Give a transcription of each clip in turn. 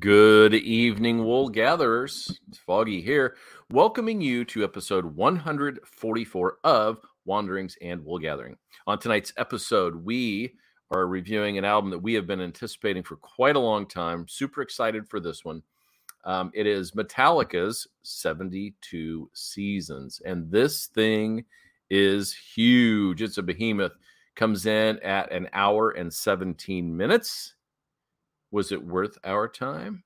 Good evening, wool gatherers. It's Foggy here, welcoming you to episode 144 of Wanderings and Wool Gathering. On tonight's episode, we are reviewing an album that we have been anticipating for quite a long time. Super excited for this one. Um, it is Metallica's 72 Seasons, and this thing is huge. It's a behemoth. Comes in at an hour and 17 minutes was it worth our time?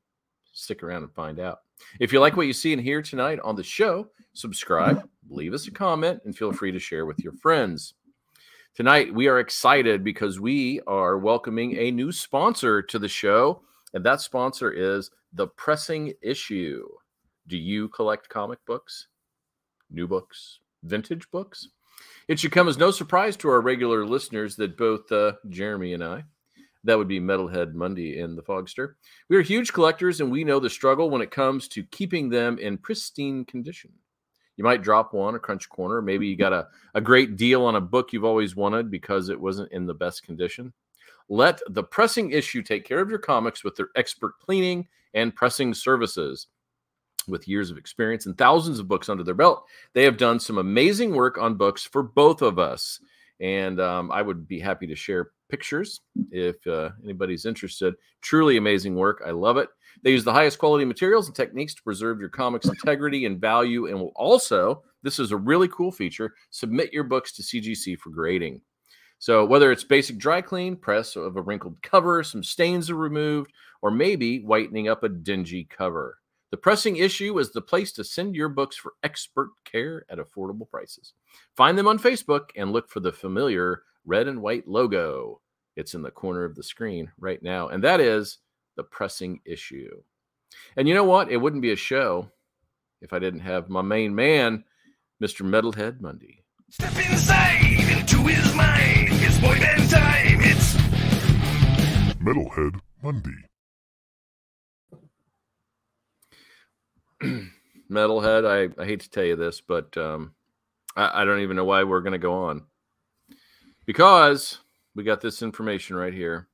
Stick around and find out. If you like what you see and hear tonight on the show, subscribe, leave us a comment, and feel free to share with your friends. Tonight, we are excited because we are welcoming a new sponsor to the show, and that sponsor is The Pressing Issue. Do you collect comic books, new books, vintage books? It should come as no surprise to our regular listeners that both uh, Jeremy and I that would be Metalhead Mundy in the Fogster. We are huge collectors and we know the struggle when it comes to keeping them in pristine condition. You might drop one, a crunch corner. Maybe you got a, a great deal on a book you've always wanted because it wasn't in the best condition. Let the pressing issue take care of your comics with their expert cleaning and pressing services. With years of experience and thousands of books under their belt, they have done some amazing work on books for both of us. And um, I would be happy to share pictures if uh, anybody's interested. Truly amazing work. I love it. They use the highest quality materials and techniques to preserve your comics integrity and value, and will also, this is a really cool feature, submit your books to CGC for grading. So, whether it's basic dry clean, press of a wrinkled cover, some stains are removed, or maybe whitening up a dingy cover, the pressing issue is the place to send your books for expert care at affordable prices. Find them on Facebook and look for the familiar red and white logo. It's in the corner of the screen right now, and that is the pressing issue. And you know what? It wouldn't be a show if I didn't have my main man, Mr. Metalhead Mundy. Step inside into his mind. It's boy band time. It's Metalhead Mundy. Metalhead, I, I hate to tell you this, but um, I, I don't even know why we're going to go on because we got this information right here.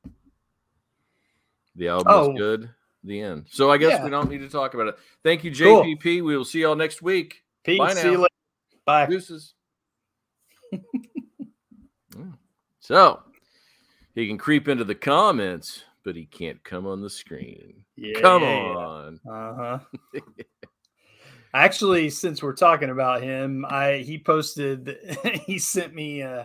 The album Oh. is good. The end. So I guess Yeah. we don't need to talk about it. Thank you, Cool. JPP. We will see y'all next week. Pete, Bye see you later. Bye. Deuces. So he can creep into the comments, but he can't come on the screen. Yeah. Come on. Uh huh. Actually, since we're talking about him, I he posted he sent me uh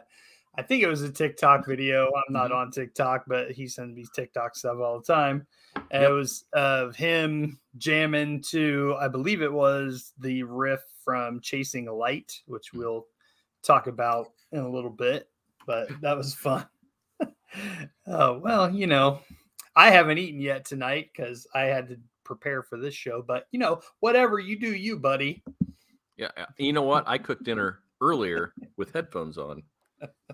I think it was a TikTok video. I'm not Mm-hmm. on TikTok, but he sends me TikTok stuff all the time. And Yep. it was of him jamming to I believe it was the riff from Chasing a Light, which Mm. we'll talk about in a little bit, but that was fun. oh, well, you know, I haven't eaten yet tonight because I had to prepare for this show. But you know, whatever you do, you buddy. Yeah. You know what? I cooked dinner earlier with headphones on,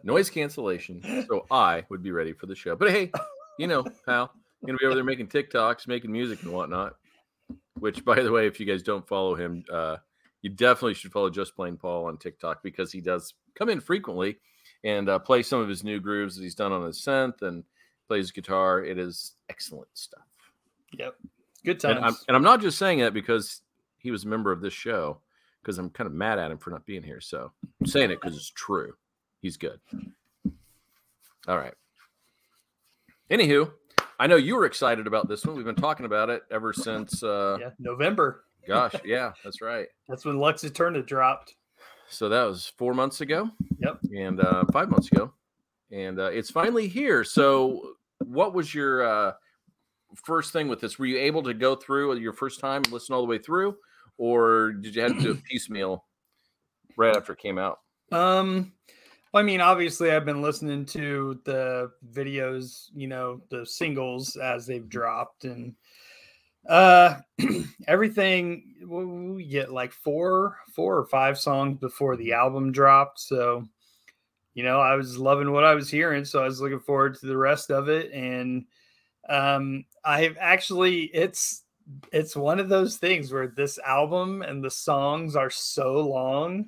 noise cancellation, so I would be ready for the show. But hey, you know, pal, gonna be over there making TikToks, making music and whatnot. Which, by the way, if you guys don't follow him, uh, you definitely should follow Just Plain Paul on TikTok because he does come in frequently and uh, play some of his new grooves that he's done on his synth and plays guitar. It is excellent stuff. Yep, good times. And I'm, and I'm not just saying that because he was a member of this show, because I'm kind of mad at him for not being here. So I'm saying it because it's true. He's good. All right. Anywho, I know you were excited about this one. We've been talking about it ever since. Uh, yeah, November. Gosh, yeah, that's right. That's when Lux Eterna dropped. So that was four months ago. Yep. And uh, five months ago, and uh, it's finally here. So, what was your uh, first thing with this? Were you able to go through your first time and listen all the way through, or did you have to do it piecemeal right after it came out? Um, well, I mean, obviously, I've been listening to the videos, you know, the singles as they've dropped, and uh, everything we get like four, four or five songs before the album dropped. So, you know, I was loving what I was hearing, so I was looking forward to the rest of it. And um, I've actually, it's it's one of those things where this album and the songs are so long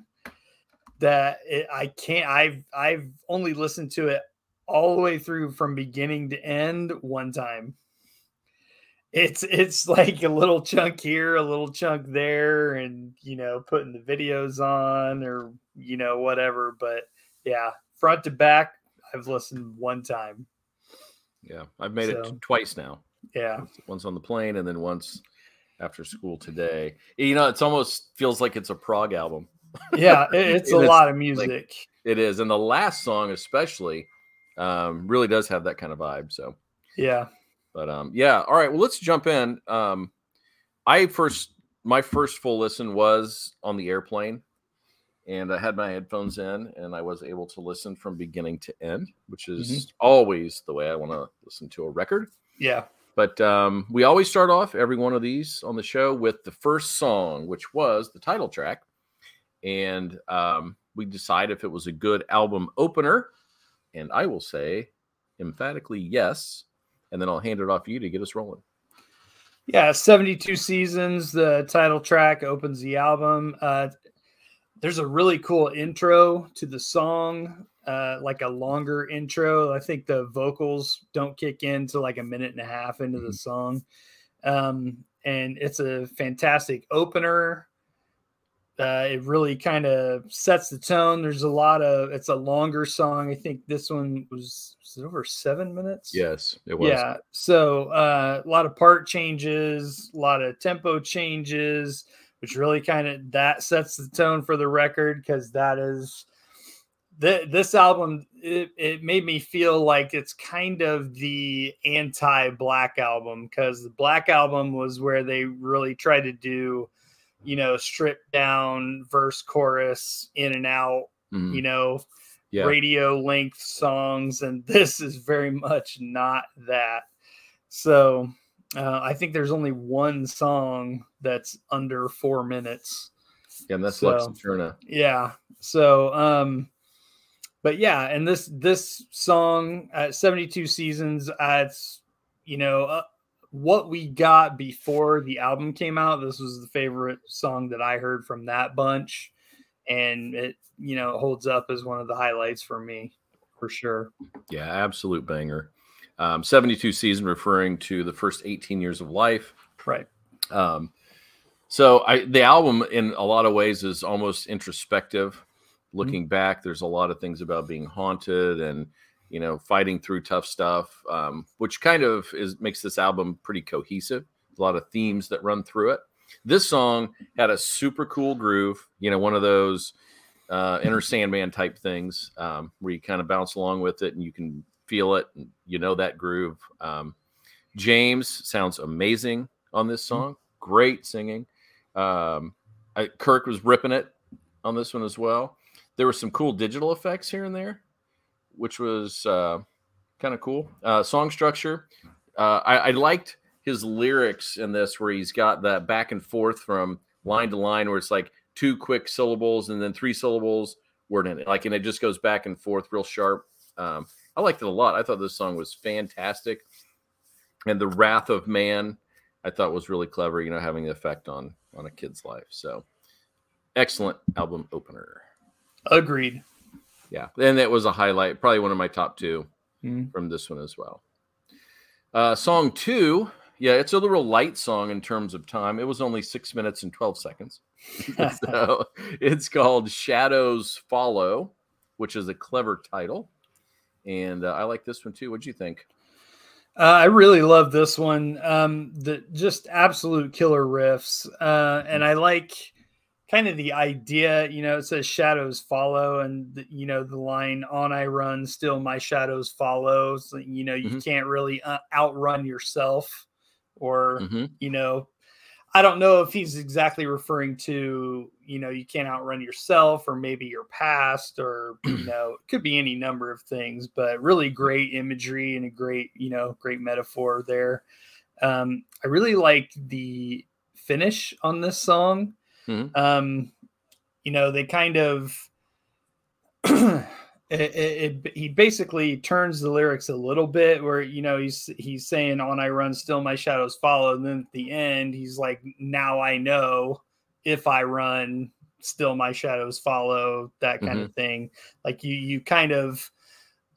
that it, I can't. I've I've only listened to it all the way through from beginning to end one time. it's it's like a little chunk here, a little chunk there, and you know, putting the videos on or you know, whatever. But yeah, front to back, I've listened one time. Yeah, I've made it twice now. Yeah. Once on the plane, and then once after school today. You know, it's almost feels like it's a prog album. Yeah, it- it's a lot of like- music. It is, and the last song especially um, really does have that kind of vibe. So, yeah. but um, yeah, all right. Well, let's jump in. Um, I first, my first full listen was on the airplane, and I had my headphones in, and I was able to listen from beginning to end, which is always the way I want to listen to a record. Yeah. But um, we always start off every one of these on the show with the first song, which was the title track. And um, we decide if it was a good album opener. And I will say emphatically yes. And then I'll hand it off to you to get us rolling. Yeah, 72 seasons. The title track opens the album. Uh, there's a really cool intro to the song, uh, like a longer intro. I think the vocals don't kick in to like a minute and a half into the song. Um, and it's a fantastic opener. Uh, it really kind of sets the tone. There's a lot of, it's a longer song. I think this one was, was it over seven minutes? Yes, it was. Yeah. So uh, a lot of part changes, a lot of tempo changes, which really kind of that sets the tone for the record because that is th- this album. It, it made me feel like it's kind of the anti-black album because the black album was where they really tried to do, you know, stripped down verse, chorus, in and out, Mhm. you know, Yeah. radio length songs, and this is very much not that. So uh, I think there's only one song that's under four minutes. Yeah, and that's So- Lux Eterna. Yeah. So um but yeah, and this this song at 72 seasons, uh, it's you know uh, what we got before the album came out. This was the favorite song that I heard from that bunch, and it you know holds up as one of the highlights for me for sure. Yeah, absolute banger. Um, 72 season referring to the first 18 years of life. Right. Um, so I the album in a lot of ways is almost introspective. Looking back, there's a lot of things about being haunted and you know fighting through tough stuff, um, which kind of is makes this album pretty cohesive. A lot of themes that run through it. This song had a super cool groove. You know, one of those uh, Enter Sandman type things um, where you kind of bounce along with it and you can feel it. And you know that groove. Um, James sounds amazing on this song. Great singing. Um, I, Kirk was ripping it on this one as well. There were some cool digital effects here and there, which was uh, kind of cool. Uh, song structure. Uh, I, I liked his lyrics in this, where he's got that back and forth from line to line, where it's like two quick syllables and then three syllables word in it, like, and it just goes back and forth real sharp. Um, I liked it a lot. I thought this song was fantastic, and the Wrath of Man, I thought was really clever. You know, having the effect on on a kid's life. So, excellent album opener. Agreed. Yeah, and that was a highlight, probably one of my top two Mhm. from this one as well. Uh, song two, yeah, it's a little light song in terms of time. It was only six minutes and twelve seconds. so it's called Shadows Follow, which is a clever title, and uh, I like this one too. What'd you think? Uh, I really love this one. Um, the just absolute killer riffs, uh, and I like kind of the idea. You know, it says shadows follow, and the, you know the line "On I run, still my shadows follow." So, you know, you Mhm. can't really uh, outrun yourself, or Mhm. you know, I don't know if he's exactly referring to you know you can't outrun yourself, or maybe your past, or you know, it could be any number of things. But really great imagery and a great you know great metaphor there. Um, I really like the finish on this song. Mhm. Um, you know, they kind of it, it, it- he basically turns the lyrics a little bit where you know he's he's saying on I run still my shadows follow. And then at the end he's like now I know if I run still my shadows follow that kind of thing. Like you you kind of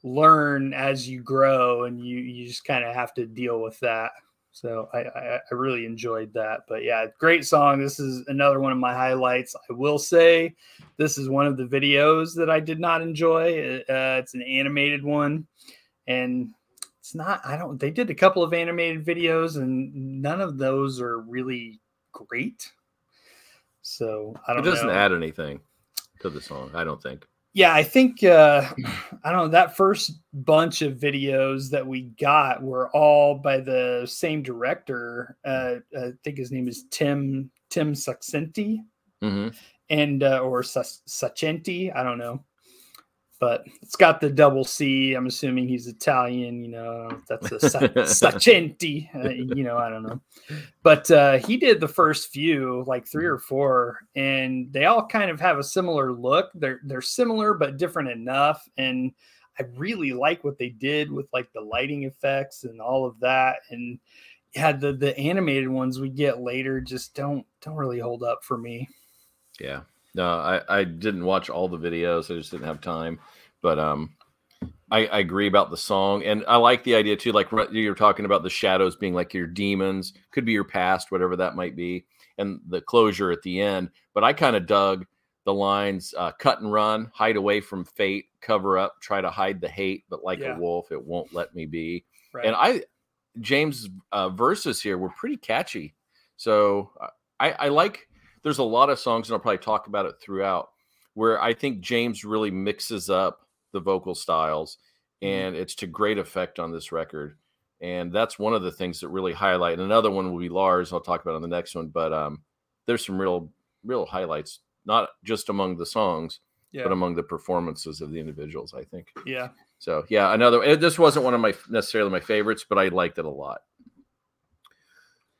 learn as you grow and you you just kind of have to deal with that So I, I I really enjoyed that. But yeah, great song. This is another one of my highlights. I will say this is one of the videos that I did not enjoy. Uh, it's an animated one, and it's not. I don't. They did a couple of animated videos, and none of those are really great. So I don't. It doesn't know. add anything to the song, I don't think. Yeah, I think uh I don't know that first bunch of videos that we got were all by the same director. Uh I think his name is Tim Tim Saccenti hmm and uh, or Sa- Sacenti, I don't know. But it's got the double C. I'm assuming he's Italian, you know. That's a Sa- Sacenti, uh, you know, I don't know. But uh, he did the first few, like three or four, and they all kind of have a similar look. They're they're similar but different enough. And I really like what they did with like the lighting effects and all of that. And yeah, the the animated ones we get later just don't don't really hold up for me. Yeah. No, I, I didn't watch all the videos. I just didn't have time. But um, I, I agree about the song, and I like the idea too. Like you're talking about the shadows being like your demons, could be your past, whatever that might be, and the closure at the end. But I kind of dug the lines: uh, "Cut and run, hide away from fate, cover up, try to hide the hate, but like Yeah. a wolf, it won't let me be." Right. And I, James' uh, verses here were pretty catchy. So I, I like. There's a lot of songs, and I'll probably talk about it throughout, where I think James really mixes up the vocal styles, and it's to great effect on this record. And that's one of the things that really highlight. And another one will be Lars. I'll talk about on the next one, but um, there's some real, real highlights, not just among the songs, yeah. but among the performances of the individuals. I think. yeah. So yeah, another. This wasn't one of my necessarily my favorites, but I liked it a lot.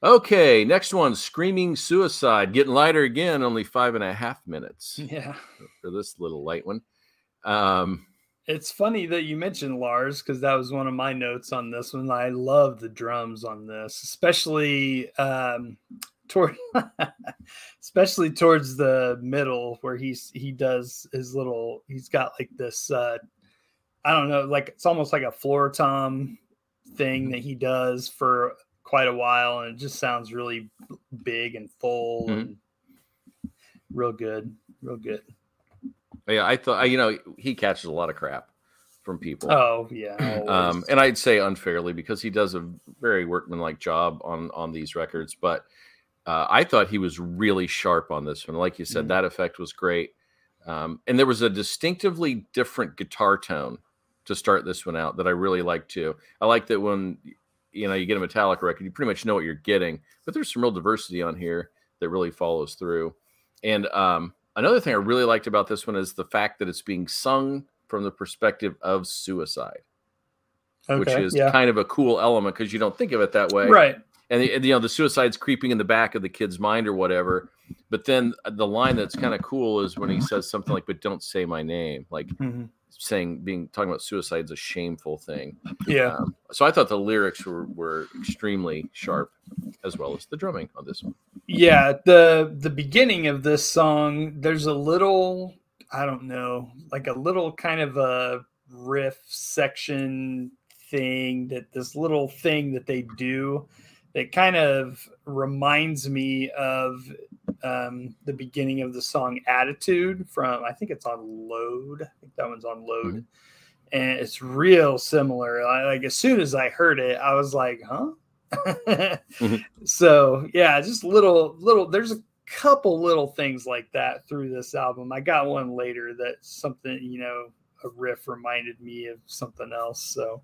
Okay, next one, "Screaming Suicide," getting lighter again. Only five and a half minutes Yeah. for this little light one. Um, It's funny that you mentioned Lars because that was one of my notes on this one. I love the drums on this, especially um, toward, especially towards the middle where he's he does his little. He's got like this. Uh, I don't know, like it's almost like a floor tom thing that he does for quite a while, and it just sounds really big and full Mhm. and real good, real good. yeah, I thought you know he catches a lot of crap from people. Oh yeah, um, and I'd say unfairly because he does a very workmanlike job on on these records. But uh, I thought he was really sharp on this one. Like you said, Mhm. that effect was great, um, and there was a distinctively different guitar tone to start this one out that I really like too. I like that when you know you get a Metallica record, you pretty much know what you're getting, but there's some real diversity on here that really follows through. And um, another thing I really liked about this one is the fact that it's being sung from the perspective of suicide which is yeah. kind of a cool element because you don't think of it that way. right. And, and, you know, the suicide's creeping in the back of the kid's mind or whatever. But then the line that's kind of cool is when he says something like, "But don't say my name," like Mhm. Saying being talking about suicide is a shameful thing. Yeah. Um, so I thought the lyrics were were extremely sharp, as well as the drumming on this one. Yeah, the the beginning of this song, there's a little, I don't know, like a little kind of a riff section thing that this little thing that they do that kind of reminds me of um, the beginning of the song Attitude from I think it's on Load. I think that one's on Load. And it's real similar. I, like as soon as I heard it, I was like, huh? So yeah, just little little there's a couple little things like that through this album. I got one later that something, you know, a riff reminded me of something else. So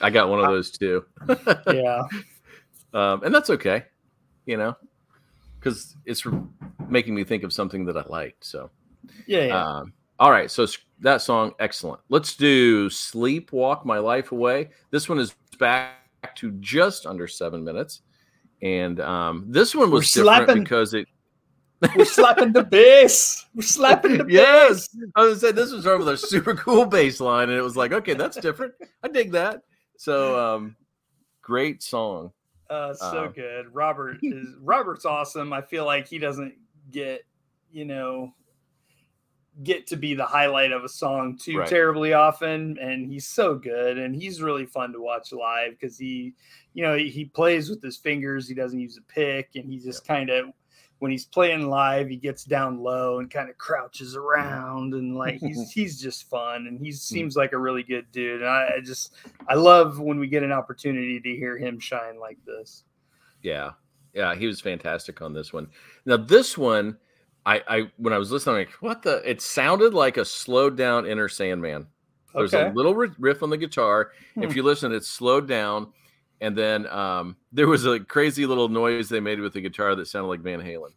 I got one of those too, yeah. um, and that's okay, you know, because it's making me think of something that I liked. So. Yeah, yeah. Um, all right, so that song, excellent. Let's do "Sleep Walk My Life Away." This one is back to just under seven minutes, and um, this one We're was different slapping- because it. We're slapping the bass. We're slapping the yes, I was saying this was over with a super cool bass line, and it was like, okay, that's different. I dig that. So, um, great song. Uh, so Um, good. Robert is Robert's awesome. I feel like he doesn't get, you know, get to be the highlight of a song too Right. terribly often and he's so good and he's really fun to watch live because he you know he, he plays with his fingers he doesn't use a pick and he just kind of when he's playing live he gets down low and kind of crouches around and like he's he's just fun and he seems like a really good dude and I, I just i love when we get an opportunity to hear him shine like this Yeah, yeah, he was fantastic on this one. Now this one, I, I when I was listening, I'm like, what the? It sounded like a slowed down Enter Sandman. There's okay a little riff on the guitar. Hmm. If you listen, it's slowed down, and then um, there was a crazy little noise they made with the guitar that sounded like Van Halen.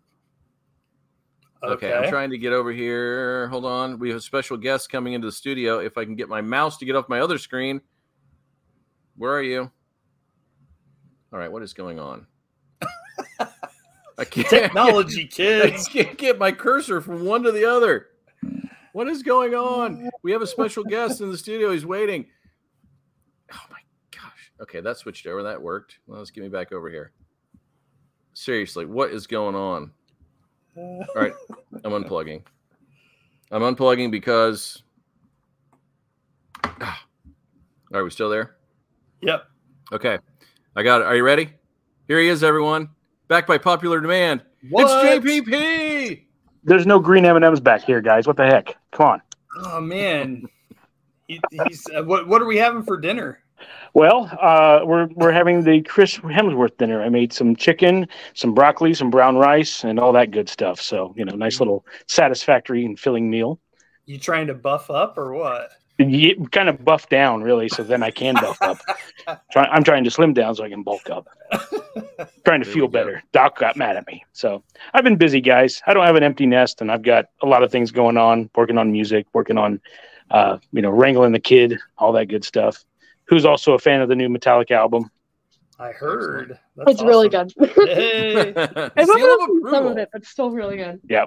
Okay, I'm trying to get over here. Hold on. We have a special guest coming into the studio. If I can get my mouse to get off my other screen. Where are you? All right, what is going on? I can't technology I kids can't get my cursor from one to the other. What is going on? We have a special guest in the studio. He's waiting. Oh. Okay, that switched over. That worked. Well, let's get me back over here. Seriously, what is going on? All right, I'm unplugging. I'm unplugging because. Ah. Are we still there? yep Okay, I got it. Are you ready? Here he is, everyone. Back by popular demand. What? It's JPP. There's no green M and M's back here, guys. What the heck? Come on. Oh man, he, he's uh, what? What are we having for dinner? Well, uh, we're we're having the Chris Hemsworth dinner. I made some chicken, some broccoli, some brown rice, and all that good stuff. So you know, nice little satisfactory and filling meal. You trying to buff up or what? You kind of buff down, really, so then I can buff up. Try, I'm trying to slim down so I can bulk up. trying to There feel we go. better. Doc got mad at me, so I've been busy, guys. I don't have an empty nest, and I've got a lot of things going on. Working on music, working on, uh, you know, wrangling the kid, all that good stuff. Who's also a fan of the new Metallica album? I heard. That's It's really good. Hey. I've Seal only some of it, but still really good. Yeah.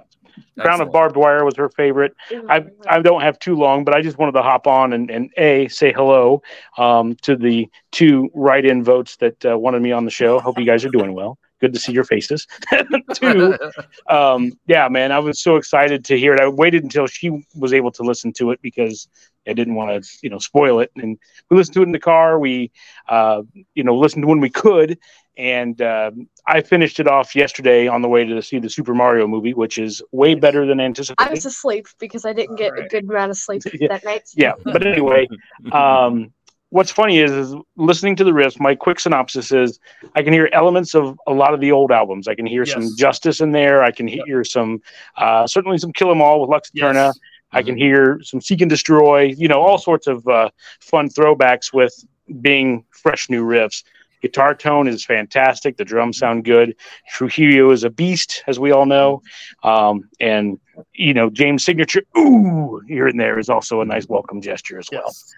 Crown of Barbed Wire was her favorite. I I don't have too long, but I just wanted to hop on and, and a say hello um, to the two write-in votes that uh, wanted me on the show. Hope you guys are doing well. Good to see your faces. Two, um, yeah, man, I was so excited to hear it. I waited until she was able to listen to it because I didn't want to, you know, spoil it. And we listened to it in the car. We, uh, you know, listened when we could. And um I finished it off yesterday on the way to see the Super Mario movie, which is way better than anticipated. I was asleep because I didn't get a good amount of sleep Yeah. that night. yeah but anyway um what's funny is, is listening to the riffs my quick synopsis is i can hear elements of a lot of the old albums i can hear some justice in there i can hear some uh certainly some kill 'em all with lux Eterna. Yes. I can hear some seek and destroy you know all sorts of uh fun throwbacks with being fresh new riffs. Guitar tone is fantastic. The drums sound good. Trujillo is a beast as we all know. Um and you know james signature ooh here and there is also a nice welcome gesture as well. Yes.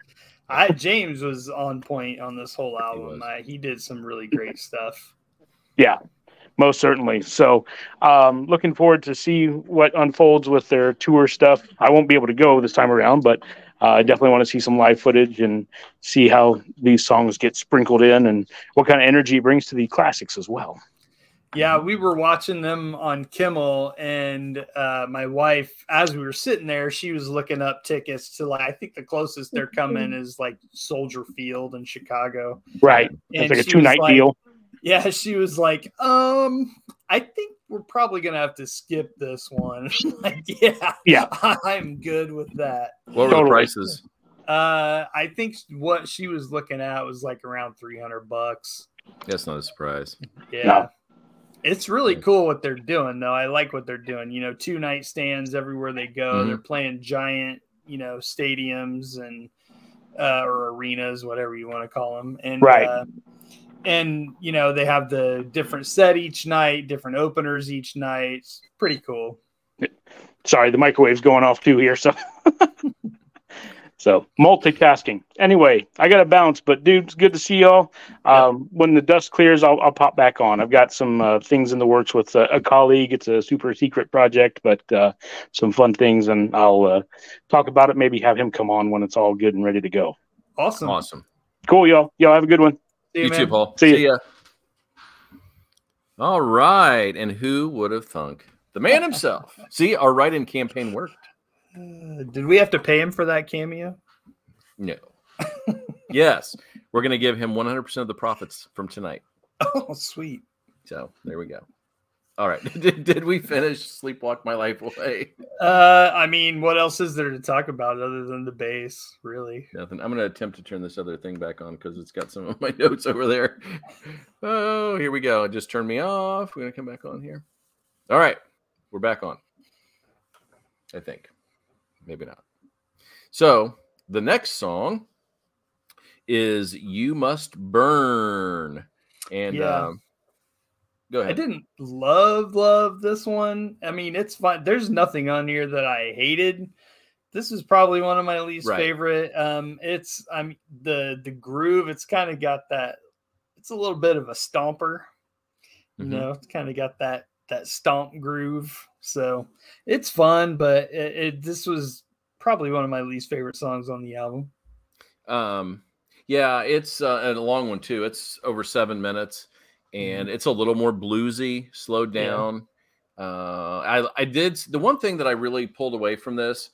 I James was on point on this whole album. I, he did some really great stuff. Most certainly. So um looking forward to see what unfolds with their tour stuff. I won't be able to go this time around but uh, i definitely want to see some live footage and see how these songs get sprinkled in and what kind of energy it brings to the classics as well. Yeah, we were watching them on Kimmel, and uh, my wife, as we were sitting there, she was looking up tickets to like I think the closest they're coming is like Soldier Field in Chicago. right. And it's like a two night like- deal Yeah, she was like, um, I think we're probably gonna have to skip this one. like, yeah, Yeah. I'm good with that. What were the prices? Uh, I think what she was looking at was like around 300 bucks. That's not a surprise. Yeah. No. It's really cool what they're doing, though. I like what they're doing. You know, two night stands everywhere they go. Mhm. They're playing giant, you know, stadiums and uh, or arenas, whatever you want to call them. And Right. uh, and you know they have the different set each night, different openers each night. It's pretty cool. sorry the microwave's going off too here so. So multitasking. Anyway i gotta bounce but dude it's good to see y'all. Um, when the dust clears I'll, I'll pop back on. I've got some uh, things in the works with a, a colleague. It's a super secret project but uh, some fun things and i'll uh, talk about it maybe have him come on when it's all good and ready to go. Awesome. Awesome. cool y'all. Y'all have a good one See You, you, too, man. Paul. See ya. ya. All right. And who would have thunk? The man himself. See, our write in campaign worked. Uh, did we have to pay him for that cameo? No. yes, we're going to give him 100% of the profits from tonight. Oh, sweet. So there we go. All right. Did, did we finish Sleepwalk My Life Away? Uh, I mean, what else is there to talk about other than the bass? Really? Nothing. I'm going to attempt to turn this other thing back on because it's got some of my notes over there. Oh, here we go. It just turned me off. We're going to come back on here. All right. We're back on. I think. Maybe not. So the next song is You Must Burn. And Yeah. um, go I didn't love love this one. I mean, it's fine. There's nothing on here that I hated. This is probably one of my least Right. favorite. Um, it's I'm the the groove. It's kind of got that. It's a little bit of a stomper. You Mhm. know, it's kind of got that that stomp groove. So it's fun, but it, it this was probably one of my least favorite songs on the album. Um, yeah, it's uh, a long one too. It's over seven minutes, and Mm-hmm. it's a little more bluesy, slowed Yeah. down. Uh, I I did the one thing that I really pulled away from this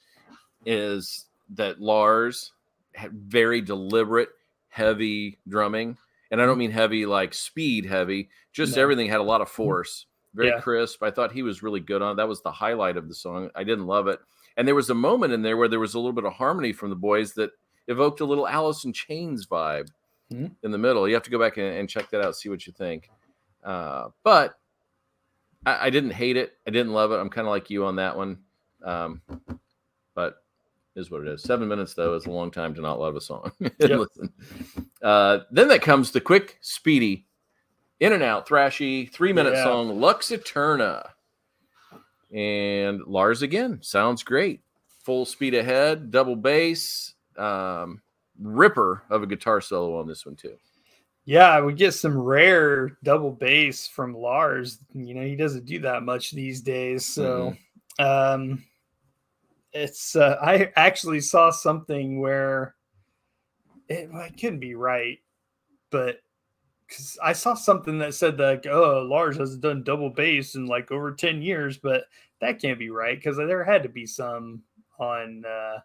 is that Lars had very deliberate, heavy drumming, and I don't mean heavy like speed heavy. Just Mm-hmm. No. everything had a lot of force, very Yeah. crisp. I thought he was really good on. it. That was the highlight of the song. I didn't love it, and there was a moment in there where there was a little bit of harmony from the boys that evoked a little Alice in Chains vibe Mhm. in the middle. You have to go back and, and check that out, see what you think. Uh, but I, I didn't hate it. I didn't love it. I'm kind of like you on that one. Um, but is what it is. Seven minutes though is a long time to not love a song. Yep. Uh, then that comes the quick, speedy, in and out, thrashy, three minute Yeah. song Lux Eterna. And Lars again sounds great. Full speed ahead, double bass, um, ripper of a guitar solo on this one too. Yeah, we get some rare double bass from Lars. You know, he doesn't do that much these days. So, um, it's uh, I actually saw something where it, well, it couldn't be right, but because I saw something that said like, oh, Lars hasn't done double bass in like over ten years, but that can't be right because there had to be some on uh,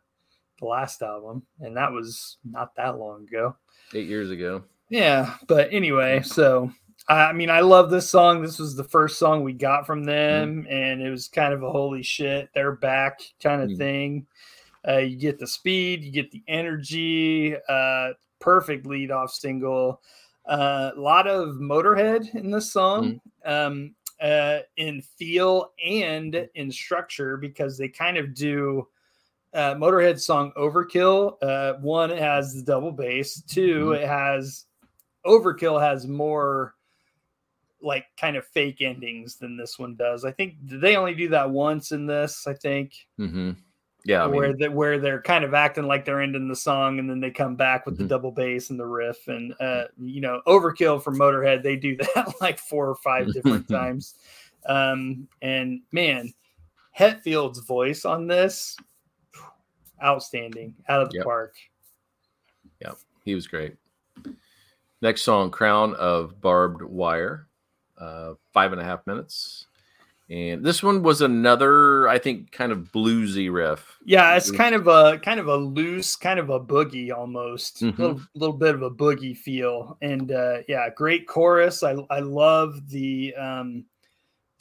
the last album, and that was not that long ago. Eight years ago. Yeah, but anyway, so I mean, I love this song. This was the first song we got from them, and it was kind of a holy shit, they're back kind of Mm. thing. Uh, you get the speed, you get the energy, uh, perfect lead off single. A lot of Motorhead in this song, um, uh, in feel and in structure, because they kind of do uh, Motorhead song Overkill. Uh, one, it has the double bass. 2 it has Overkill has more like kind of fake endings than this one does. I think they only do that once in this. I think Mm-hmm. Yeah, I mean, where they, where they're kind of acting like they're ending the song and then they come back with the Mhm. double bass and the riff and uh you know overkill for motorhead they do that like four or five different times um and man hetfield's voice on this outstanding out of the Yep. park he was great. Next song, Crown of Barbed Wire, uh, five and a half minutes. And this one was another, I think, kind of bluesy riff. yeah it's Mhm. kind of a kind of a loose kind of a boogie almost Mhm. little little bit of a boogie feel and uh yeah great chorus i i love the um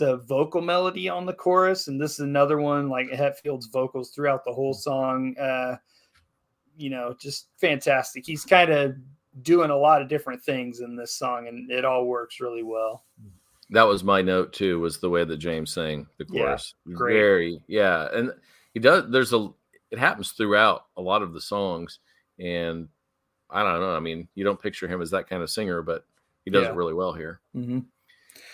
the vocal melody on the chorus and this is another one like hetfield's vocals throughout the whole song uh you know just fantastic he's kind of doing a lot of different things in this song and it all works really well That was my note too, was the way that James sang the Yeah, chorus. great. Very, yeah. And he does, there's a, it happens throughout a lot of the songs. And I don't know. I mean, you don't picture him as that kind of singer, but he does Yeah. it really well here. Mhm.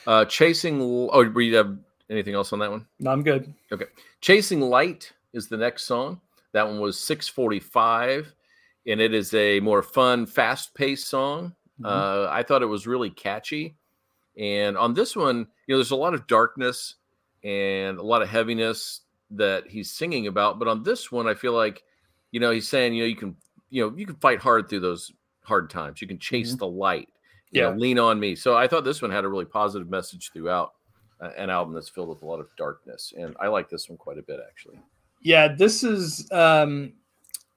Uh, Chasing, oh, do you have anything else on that one? No, i'm good Okay. Chasing Light is the next song. That one was 645, and it is a more fun, fast paced song. Mhm. Uh, I thought it was really catchy. And on this one, you know, there's a lot of darkness and a lot of heaviness that he's singing about. But on this one, I feel like, you know, he's saying, you know, you can, you know, you can fight hard through those hard times. You can chase the light. You know, Yeah. lean on me. So I thought this one had a really positive message throughout uh, an album that's filled with a lot of darkness. And I like this one quite a bit, actually. Yeah, this is um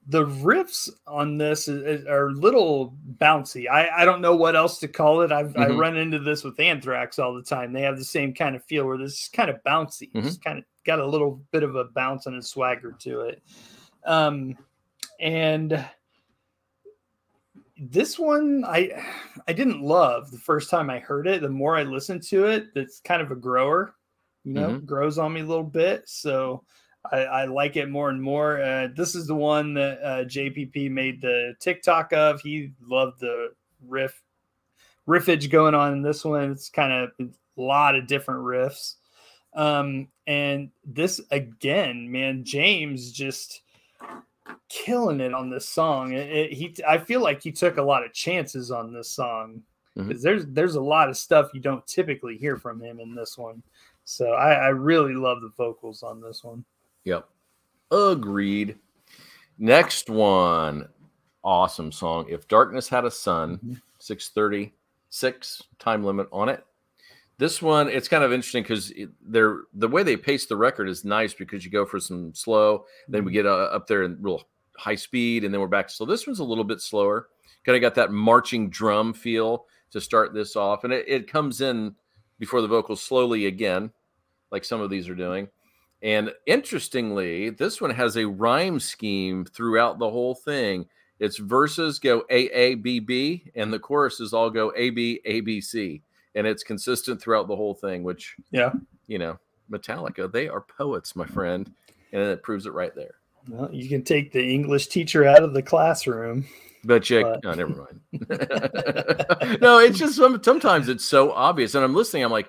the riffs on this is, are a little bouncy. I, I don't know what else to call it. I've I Mhm. run into this with Anthrax all the time. They have the same kind of feel where this is kind of bouncy. Mhm. It's kind of got a little bit of a bounce and a swagger to it. Um and this one I I didn't love the first time I heard it. The more I listened to it, it's kind of a grower, you know, grows on me a little bit. So I, I like it more and more. Uh, this is the one that uh, JPP made the TikTok of. He loved the riff riffage going on in this one. It's kind of a lot of different riffs. Um, and this again, man, James just killing it on this song. It, it- he, I feel like he took a lot of chances on this song because there's there's a lot of stuff you don't typically hear from him in this one. So I, I really love the vocals on this one. Yep. Agreed. Next one. Awesome song. If Darkness Had a Son, Mhm. 636 time limit on it. This one, it's kind of interesting because they're the way they pace the record is nice because you go for some slow, then we get uh, up there in real high speed, and then we're back. So this one's a little bit slower. Kind of got that marching drum feel to start this off, and it, it comes in before the vocals slowly again, like some of these are doing. And interestingly, this one has a rhyme scheme throughout the whole thing. Its verses go A A B B, and the choruses all go A B A B C, and it's consistent throughout the whole thing. Which, Yeah. you know, Metallica, they are poets, my friend, and it proves it right there. Well, you can take the English teacher out of the classroom. But you, But- oh, never mind. no, it's just sometimes it's so obvious, and I'm listening. I'm like,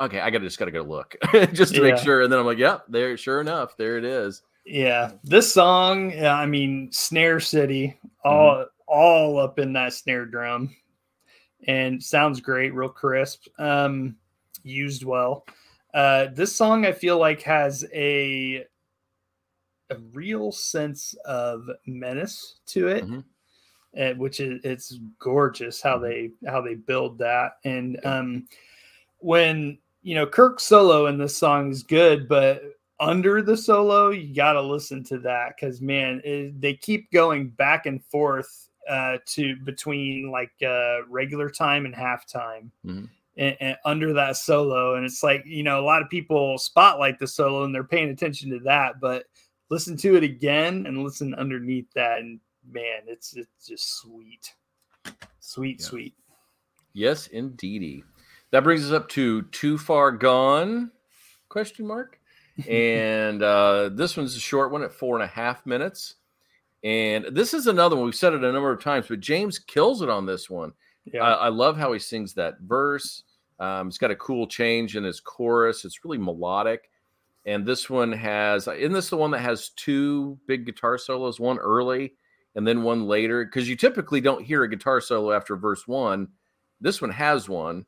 okay, I gotta just gotta go look just to make sure, and then I'm like, yep, there, sure enough, there it is. Yeah, this song, I mean, Snare City, all mm-hmm. all up in that snare drum, and sounds great, real crisp, um, used well. Uh, this song, I feel like, has a a real sense of menace to it, Mhm. uh, which is it's gorgeous how they how they build that, and um, when you know Kirk's solo in this song is good, but under the solo, you got to listen to that because man, it, they keep going back and forth uh, to between like uh, regular time and halftime. Mhm. And, and under that solo, and it's like you know a lot of people spotlight the solo and they're paying attention to that, but listen to it again and listen underneath that, and man, it's it's just sweet, sweet, Yeah. sweet. Yes, indeedy. That brings us up to too far gone? Question mark. and uh, this one's a short one at four and a half minutes. And this is another one. We've said it a number of times, but James kills it on this one. Yeah, I, I love how he sings that verse. Um, it's got a cool change in his chorus. It's really melodic. And this one has, isn't this the one that has two big guitar solos, one early and then one later? Because you typically don't hear a guitar solo after verse one. This one has one.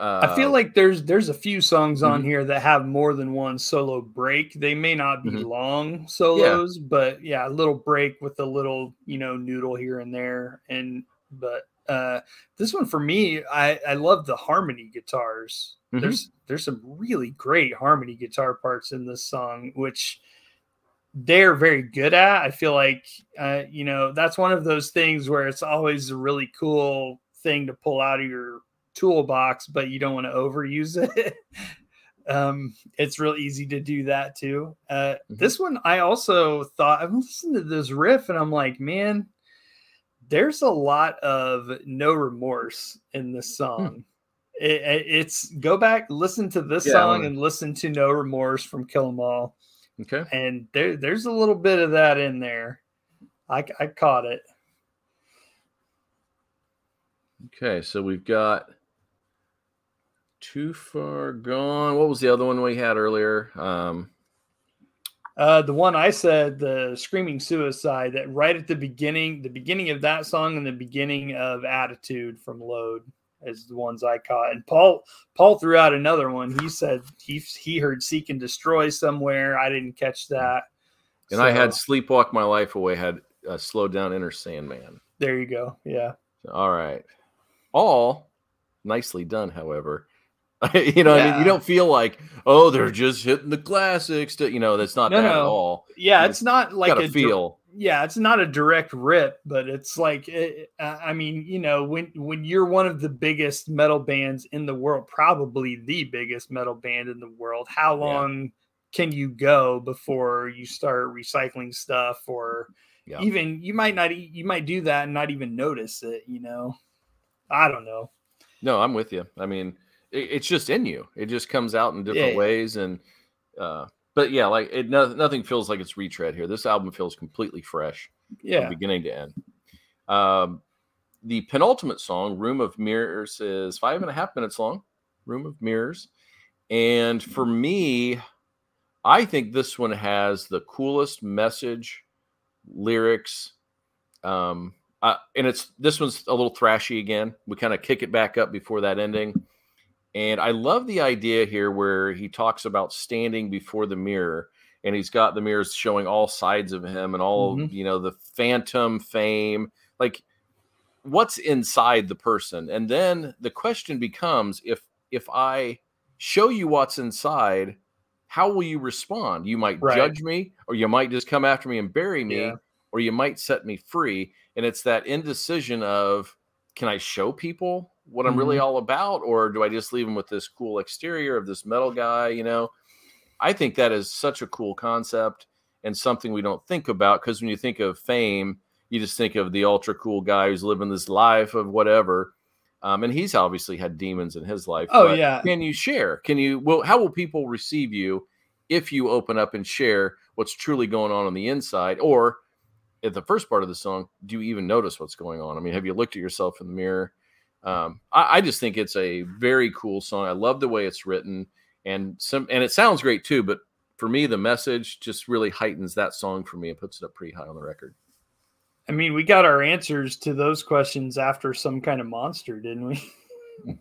Uh, I feel like there's there's a few songs on Mhm. here that have more than one solo break. They may not be Mhm. long solos, but yeah, a little break with a little, you know, noodle here and there. And but uh this one for me, I I love the harmony guitars. Mhm. There's there's some really great harmony guitar parts in this song, which they're very good at. I feel like uh, you know, that's one of those things where it's always a really cool thing to pull out of your toolbox, but you don't want to overuse it. um, it's real easy to do that too. Uh, Mhm. This one, I also thought I've listened to this riff and I'm like, man, there's a lot of no remorse in this song. It, it- it's go back, listen to this Yeah, song, and listen to No Remorse from Kill 'Em All, okay. and there, there's a little bit of that in there. I, I caught it. Okay, so we've got too far gone. What was the other one we had earlier? Um, Uh, the one I said, the screaming suicide, that right at the beginning, the beginning of that song and the beginning of Attitude from Load is the ones I caught. And Paul, Paul threw out another one. He said he he heard "Seek and Destroy" somewhere. I didn't catch that. and I had "Sleepwalk My Life Away." Had uh, "Slowed Down Enter Sandman." there you go. Yeah, All right, all nicely done. However, you know, I mean, you don't feel like, oh, they're just hitting the classics. To, you know, that's not No, that at all. Yeah, You it's not like a feel. yeah, it's not a direct rip, but it's like eh, uh, I mean, you know, when when you're one of the biggest metal bands in the world, probably the biggest metal band in the world, how Yeah. long can you go before you start recycling stuff or Yeah. even you might not you might do that and not even notice it, you know. I don't know. No, I'm with you. I mean, it, it's just in you. It just comes out in different Yeah. ways, and uh, but yeah, like it. No, nothing feels like it's retread here. This album feels completely fresh, from Yeah. beginning to end. Um, the penultimate song, "Room of Mirrors," is five and a half minutes long. "Room of Mirrors," and for me, I think this one has the coolest message, lyrics. Um, uh, and it's this one's a little thrashy again. We kind of kick it back up before that ending. And I love the idea here where he talks about standing before the mirror and he's got the mirrors showing all sides of him and all, Mhm. you know, the phantom fame. Like what's inside the person? And then the question becomes if if I show you what's inside, how will you respond? You might Right. judge me or you might just come after me and bury me Yeah. or you might set me free. And it's that indecision of can I show people what I'm really all about, or do I just leave them with this cool exterior of this metal guy? You know, I think that is such a cool concept and something we don't think about because when you think of fame, you just think of the ultra cool guy who's living this life of whatever. Um, and he's obviously had demons in his life. Oh, yeah. Can you share? Can you? Well, how will people receive you if you open up and share what's truly going on on the inside? Or at the first part of the song, do you even notice what's going on? I mean, have you looked at yourself in the mirror? Um, I, I just think it's a very cool song. I love the way it's written, and some, and it sounds great too. But for me, the message just really heightens that song for me and puts it up pretty high on the record. I mean, we got our answers to those questions after some kind of monster, didn't we?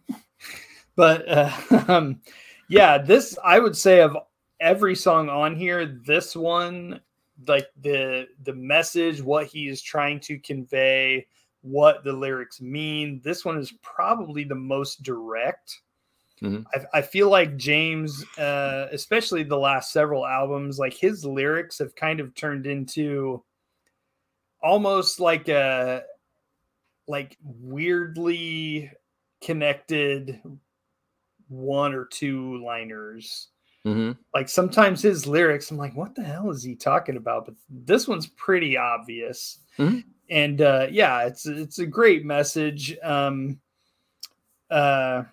but uh, um, yeah, this I would say of every song on here, this one, like the the message, what he is trying to convey, what the lyrics mean. This one is probably the most direct. Mhm. I, I feel like James, uh, especially the last several albums, like his lyrics have kind of turned into almost like a like weirdly connected one or two liners Mm-hmm. like sometimes his lyrics i'm like what the hell is he talking about but this one's pretty obvious Mhm. And uh yeah it's it's a great message um uh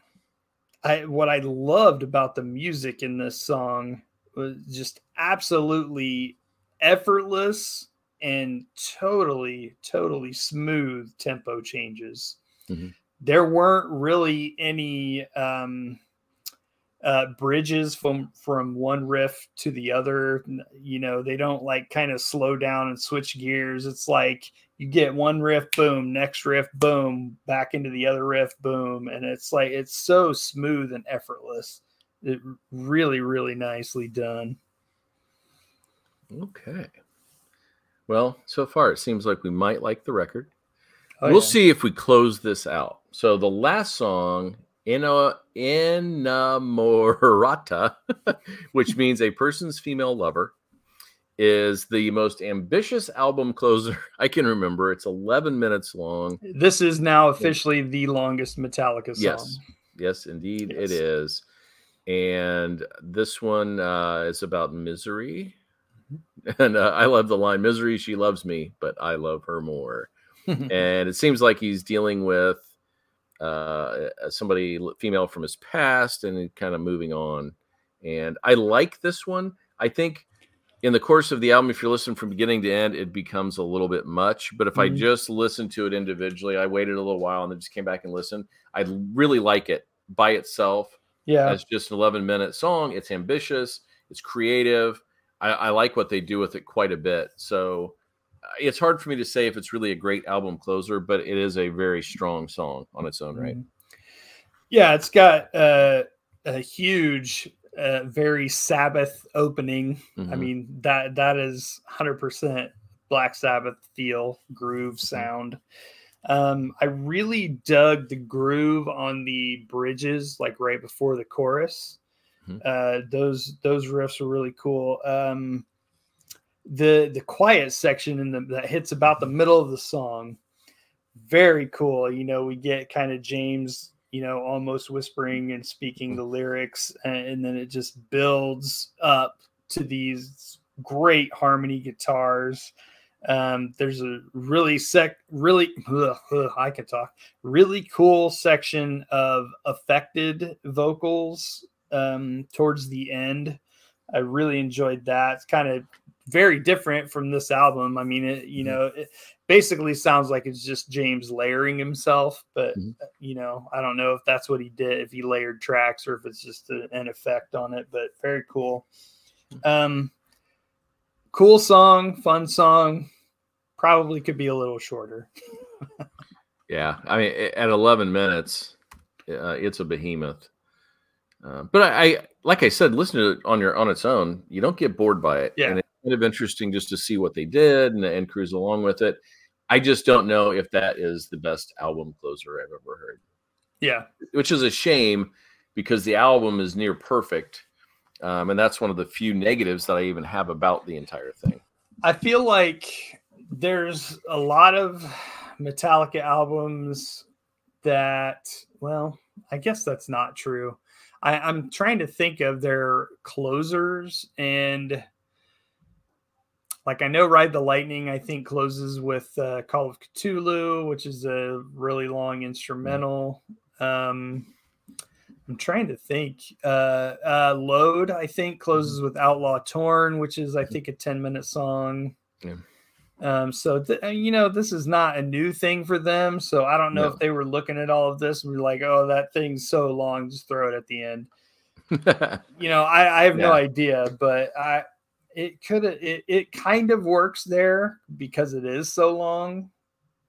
i what i loved about the music in this song was just absolutely effortless and totally totally smooth tempo changes Mhm. there weren't really any um uh bridges from from one riff to the other you know they don't like kind of slow down and switch gears it's like you get one riff boom next riff boom back into the other riff boom and it's like it's so smooth and effortless it really really nicely done Okay. Well, so far it seems like we might like the record. Oh, we'll yeah. see if we close this out. So the last song, Ina Inamorata, which means a person's female lover, is the most ambitious album closer I can remember. It's 11 minutes long. this is now officially the longest metallica song Yes. Yes, indeed Yes. it is. And this one uh, is about misery. And uh, I love the line Misery, she loves me, but I love her more. and it seems like he's dealing with uh, somebody female from his past and kind of moving on. And I like this one. I think in the course of the album, if you're listening from beginning to end, it becomes a little bit much. But if I Mhm. just listened to it individually, I waited a little while and then just came back and listened. I really like it by itself yeah as just an 11 minute song. It's ambitious, it's creative. I, I like what they do with it quite a bit. So uh, it's hard for me to say if it's really a great album closer, but it is a very strong song on its own right. Mhm. Yeah, it's got uh, a huge, uh, very Sabbath opening. I Mhm. mean that that is hundred percent Black Sabbath feel, groove, sound. Um, I really dug the groove on the bridges, like right before the chorus. Mhm. Uh, those those riffs were really cool. Um, the the quiet section in the that hits about the middle of the song, very cool. You know, we get kind of James, you know, almost whispering and speaking the lyrics, and, and then it just builds up to these great harmony guitars. Um, there's a really sec, really, ugh, ugh, I can talk, really cool section of affected vocals um, towards the end. I really enjoyed that. It's kind of very different from this album. I mean, it, you Mhm. know, it basically sounds like it's just James layering himself, but Mhm. you know, I don't know if that's what he did, if he layered tracks or if it's just a, an effect on it, but very cool. Um, cool song, fun song. Probably could be a little shorter. Yeah, I mean, at 11 minutes, uh, it's a behemoth. Uh, but I, I, like I said, listen to it on your on its own. You don't get bored by it, Yeah. and kind of interesting just to see what they did and, and cruise along with it. I just don't know if that is the best album closer I've ever heard, Yeah. which is a shame because the album is near perfect, um, and that's one of the few negatives that I even have about the entire thing. I feel like there's a lot of Metallica albums that, well, I guess that's not true. I, I'm trying to think of their closers and like I know Ride the Lightning, I think closes with uh, Call of Cthulhu, which is a really long instrumental. Um, I'm trying to think. Uh, uh, Load, I think, closes with Outlaw Torn, which is, I think, a 10 minute song. Yeah. Um, so, th- uh, you know, this is not a new thing for them. So I don't know No. if they were looking at all of this and be like, oh, that thing's so long, just throw it at the end. You know, I, I have no idea, but I, it could it, it kind of works there because it is so long.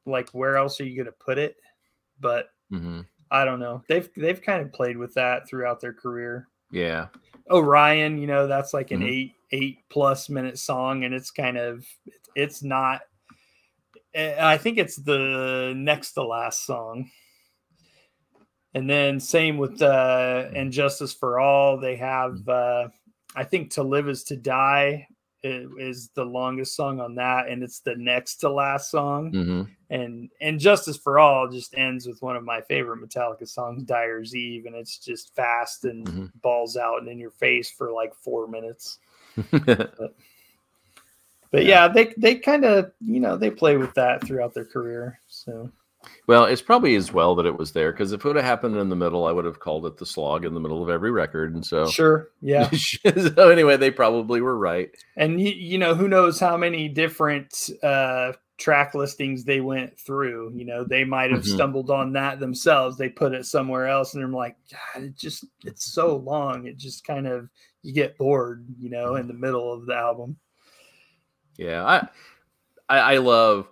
Like, where else are you going to put it? But hmm I don't know. They've they've kind of played with that throughout their career. Yeah, Orion, you know, that's like an Mhm. eight eight plus minute song, and it's kind of it's not. eh, I think it's the next to last song. And then same with uh and Justice for All, they have uh I think To Live is to Die is the longest song on that, and it's the next to last song hmm and and justice for all just ends with one of my favorite metallica songs dyer's eve and it's just fast and Mhm. balls out and in your face for like four minutes Mm-hmm. but yeah, they they kind of you know they play with that throughout their career so Well, it's probably as well that it was there because if it would have happened in the middle, I would have called it the slog in the middle of every record. And so, sure yeah so anyway, they probably were right. and you, you know who knows how many different uh track listings they went through you know they might have Mhm. stumbled on that themselves they put it somewhere else and they're like god it just it's so long it just kind of you get bored you know in the middle of the album Yeah, I, I, I love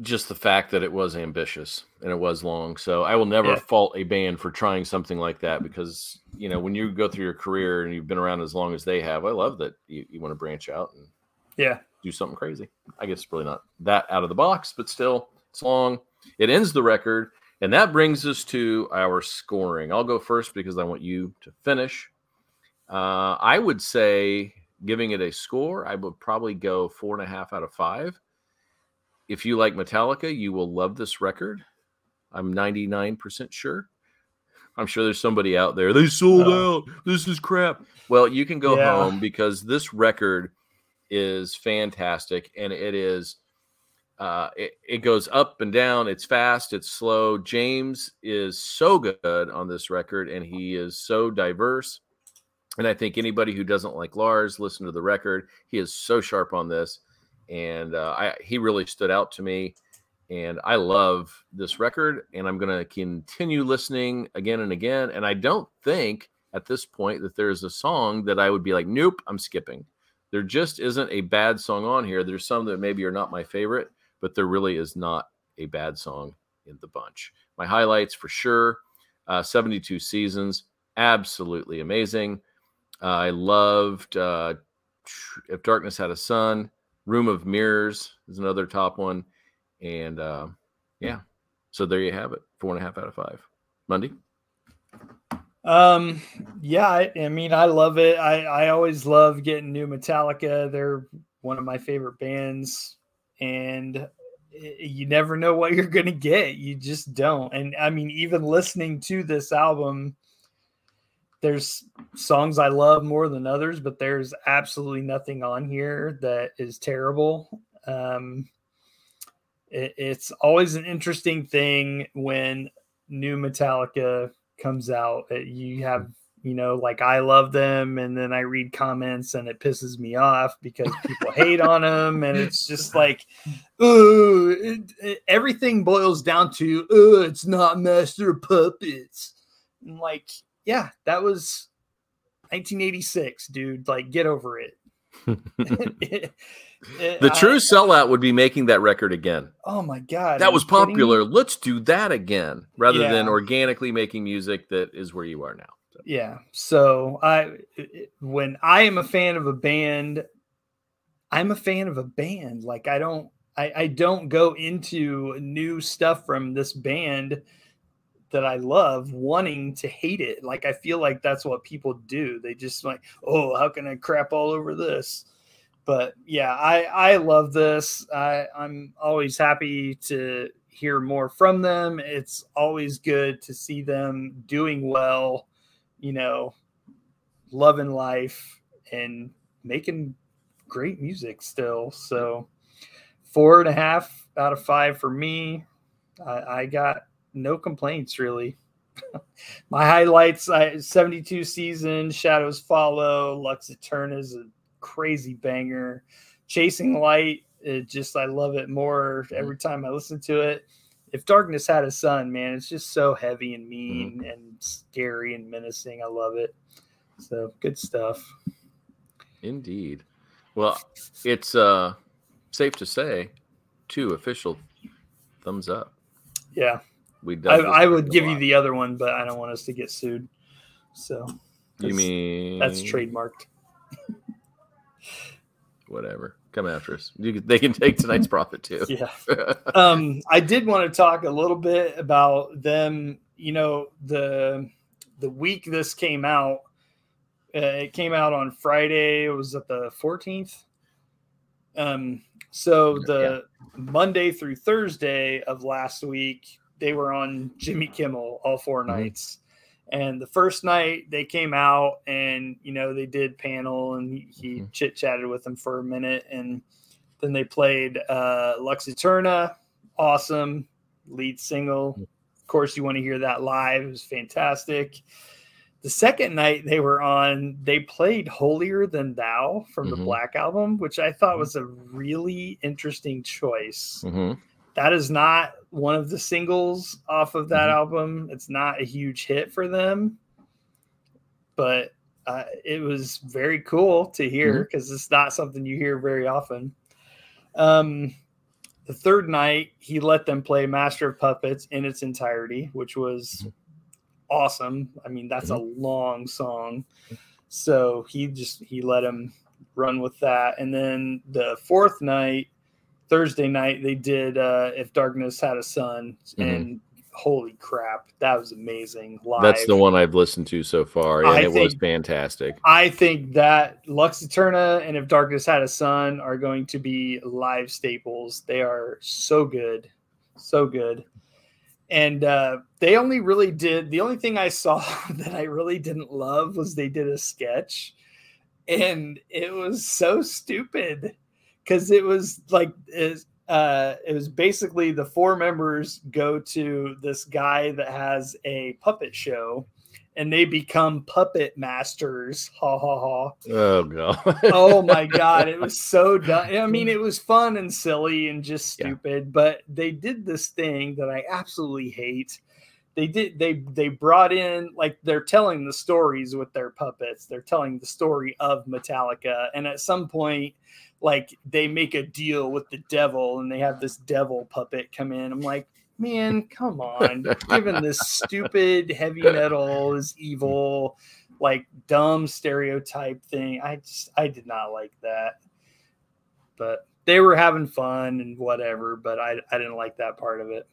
just the fact that it was ambitious and it was long. So I will never Yeah. fault a band for trying something like that because you know when you go through your career and you've been around as long as they have, I love that you, you want to branch out and yeah do something crazy. I guess it's really not that out of the box, but still, it's long. It ends the record, and that brings us to our scoring. I'll go first because I want you to finish. Uh, I would say, giving it a score, I would probably go four and a half out of five. If you like Metallica, you will love this record. I'm 99% sure. I'm sure there's somebody out there. They sold Oh. out. This is crap. Well, you can go Yeah. home because this record is fantastic and it is uh it, it goes up and down it's fast it's slow james is so good on this record and he is so diverse and i think anybody who doesn't like lars listen to the record he is so sharp on this and uh, I, he really stood out to me and i love this record and i'm going to continue listening again and again and i don't think at this point that there's a song that i would be like nope i'm skipping there just isn't a bad song on here. There's some that maybe are not my favorite, but there really is not a bad song in the bunch. My highlights for sure uh, 72 seasons, absolutely amazing. Uh, I loved uh, If Darkness Had a Son, Room of Mirrors is another top one. And uh, yeah. So there you have it. Four and a half out of five. Mundy. Um, yeah, I, I mean, I love it. I, I always love getting new Metallica. They're one of my favorite bands, and you never know what you're gonna get. You just don't. And I mean, even listening to this album, there's songs I love more than others, but there's absolutely nothing on here that is terrible. Um, it, it's always an interesting thing when new Metallica comes out. uh, You have, you know, like I love them, and then I read comments and it pisses me off because people hate on them, and it's just like, oh, it, it- everything boils down to, oh, it's not Master Puppets. And like, yeah, that was 1986, dude. Like, get over it. It- it- The I- true sellout would be making that record again. oh my god, That was you kidding popular. Let's do that again rather than organically making music that is where you are now. So, Yeah. So I when I am a fan of a band, I'm a fan of a band. Like I don't I, I don't go into new stuff from this band that I love wanting to hate it. Like I feel like that's what people do. They just like, oh, how can I crap all over this? But yeah, I I love this. I I'm always happy to hear more from them. It's always good to see them doing well, you know, loving life and making great music still. So four and a half out of five for me. I, I got no complaints really. My highlights: I, 72 season, Shadows Follow, Lux Eterna is a crazy banger. Chasing Light, it just I love it more every time I listen to it. If Darkness Had a Son, man, it's just so heavy and mean and scary and menacing. I love it. So good stuff. indeed. Well, it's uh safe to say two official thumbs up. Yeah, We I, I would give you the other one, but I don't want us to get sued. So You mean that's trademarked. Whatever. Come after us. You, they can take tonight's profit too. Yeah. um, I did want to talk a little bit about them. You know, the the week this came out, uh, it came out on Friday. It was at the fourteenth. Um, so the Monday through Thursday of last week, they were on Jimmy Kimmel all 4 Mhm. nights. And the first night they came out and you know they did panel and he, he Mhm. chit chatted with them for a minute and then they played uh, Lux Eterna, awesome lead single. Of course, you want to hear that live. It was fantastic. The second night they were on, they played Holier Than Thou from the Mhm. Black Album, which I thought was a really interesting choice. That is not one of the singles off of that Mhm. album. It's not a huge hit for them, but uh, it was very cool to hear because it's not something you hear very often. Um, the third night, he let them play Master of Puppets in its entirety, which was awesome. I mean, that's a long song, so he just he let him run with that. And then the fourth night, Thursday night, they did uh, "If Darkness Had a Son," and holy crap, that was amazing live. That's the one I've listened to so far, and I it was fantastic. I think that Lux Eterna and If Darkness Had a Son are going to be live staples. They are so good, so good. And uh, they only really did the only thing I saw that I really didn't love was they did a sketch, and it was so stupid because it was like is uh, it was basically the four members go to this guy that has a puppet show and they become puppet masters. Ha ha ha. Oh god. Oh my god, it was so dumb. I mean, it was fun and silly and just Yeah. stupid, but they did this thing that I absolutely hate. They did they they brought in like they're telling the stories with their puppets. They're telling the story of Metallica and at some point like they make a deal with the devil and they have this devil puppet come in. I'm like, man, come on. Given this stupid heavy metal is evil, like dumb stereotype thing. I just I did not like that. But they were having fun and whatever, but I I didn't like that part of it.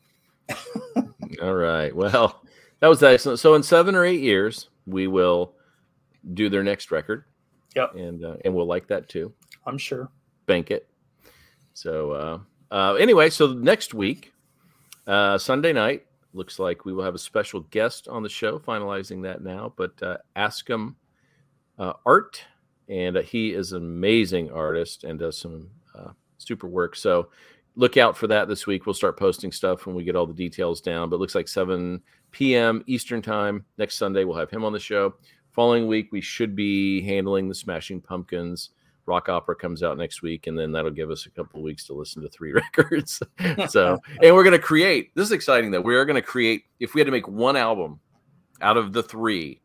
All right. Well, that was excellent. So in seven or eight years, we will do their next record. Yep. And uh, and we'll like that too. I'm sure. Bank it. So uh, uh, anyway, so next week, uh, Sunday night, looks like we will have a special guest on the show. Finalizing that now, but uh, ask him uh, art, and uh, he is an amazing artist and does some uh, super work. So look out for that this week. We'll start posting stuff when we get all the details down. But it looks like 7 p.m. Eastern time next Sunday. We'll have him on the show. Following week, we should be handling the Smashing Pumpkins. Rock Opera comes out next week, and then that'll give us a couple of weeks to listen to three records. so, and we're going to create this is exciting that we are going to create, if we had to make one album out of the three,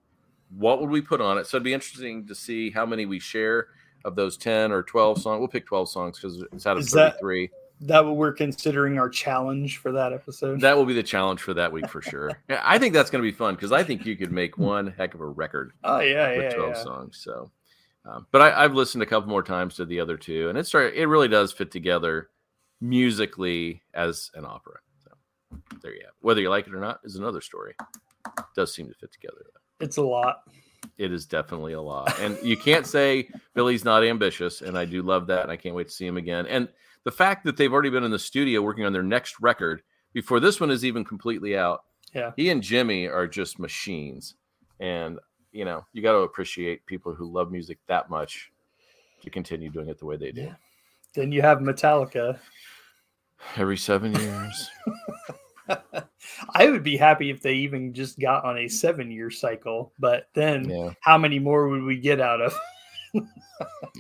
what would we put on it? So it'd be interesting to see how many we share of those 10 or 12 songs. We'll pick 12 songs because it's out of Is that- 33. That what we're considering our challenge for that episode. That will be the challenge for that week for sure. Yeah, I think that's going to be fun because I think you could make one heck of a record oh yeah, with yeah, 12 yeah. songs. So, um, but I, I've listened a couple more times to the other two, and it's it really does fit together musically as an opera. So there you have. it. Whether you like it or not is another story. It does seem to fit together. Though. It's a lot. It is definitely a lot, and you can't say Billy's not ambitious, and I do love that, and I can't wait to see him again. And the fact that they've already been in the studio working on their next record before this one is even completely out. Yeah. He and Jimmy are just machines. And, you know, you got to appreciate people who love music that much to continue doing it the way they do. Yeah. Then you have Metallica. Every seven years. I would be happy if they even just got on a seven year cycle, but then yeah. how many more would we get out of?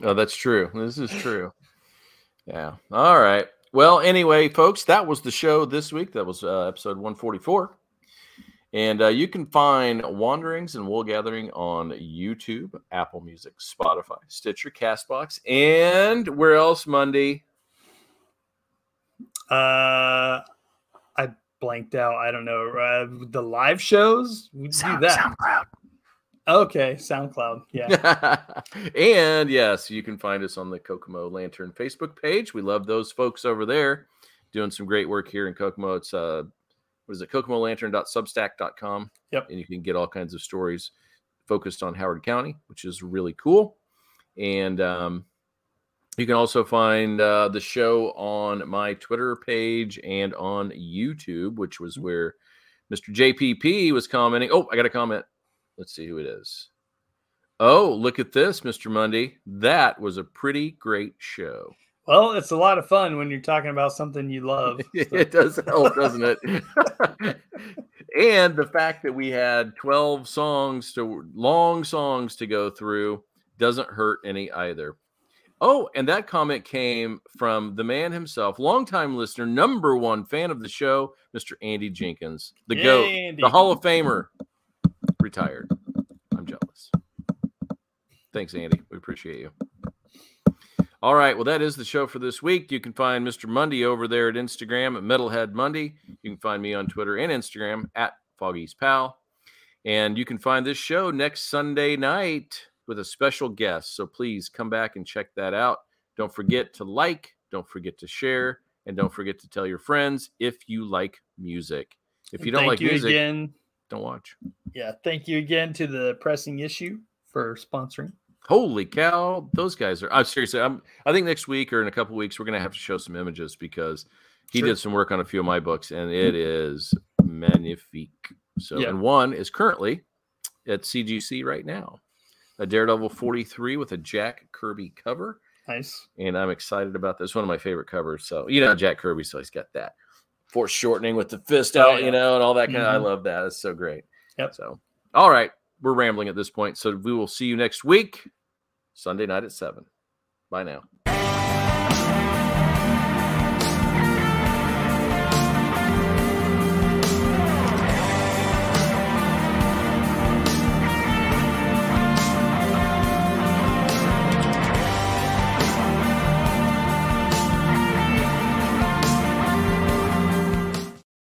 Oh, that's true. This is true. Yeah. All right. Well, anyway, folks, that was the show this week. That was uh, episode 144. And uh, you can find Wanderings and Wool Gathering on YouTube, Apple Music, Spotify, Stitcher, Castbox, and where else, Mundy? Uh, I blanked out. I don't know. Uh, the live shows we do that. SoundCloud. Okay, SoundCloud. Yeah. and yes, you can find us on the Kokomo Lantern Facebook page. We love those folks over there doing some great work here in Kokomo. It's uh what is it, kokomolantern.substack.com. Yep. And you can get all kinds of stories focused on Howard County, which is really cool. And um, you can also find uh, the show on my Twitter page and on YouTube, which was where Mr. JPP was commenting. Oh, I got a comment. Let's see who it is. Oh, look at this, Mr. Mundy. That was a pretty great show. Well, it's a lot of fun when you're talking about something you love. it does help, doesn't it? and the fact that we had 12 songs to long songs to go through doesn't hurt any either. Oh, and that comment came from the man himself, longtime listener, number one fan of the show, Mr. Andy Jenkins, the Yay, GOAT, the Hall of Famer, retired. I'm jealous. Thanks, Andy. We appreciate you. All right. Well, that is the show for this week. You can find Mr. Mundy over there at Instagram at Metalhead Mundy. You can find me on Twitter and Instagram at Foggy's Pal. And you can find this show next Sunday night with a special guest. So please come back and check that out. Don't forget to like, don't forget to share, and don't forget to tell your friends if you like music. If you don't Thank like you music, again. don't watch. Yeah, thank you again to the pressing issue for sponsoring. Holy cow, those guys are. I'm seriously. I'm. I think next week or in a couple weeks we're gonna have to show some images because he Sure. did some work on a few of my books and mm-hmm. it is magnifique. So Yeah. and one is currently at CGC right now, a Daredevil mm-hmm. 43 with a Jack Kirby cover, Nice. and I'm excited about this. One of my favorite covers. So you know Jack Kirby, so he's got that foreshortening with the fist Oh, out, you know, and all that kind of. I mm-hmm. love that. It's so great. Yep. So all right, we're rambling at this point. So we will see you next week, Sunday night at seven. Bye now.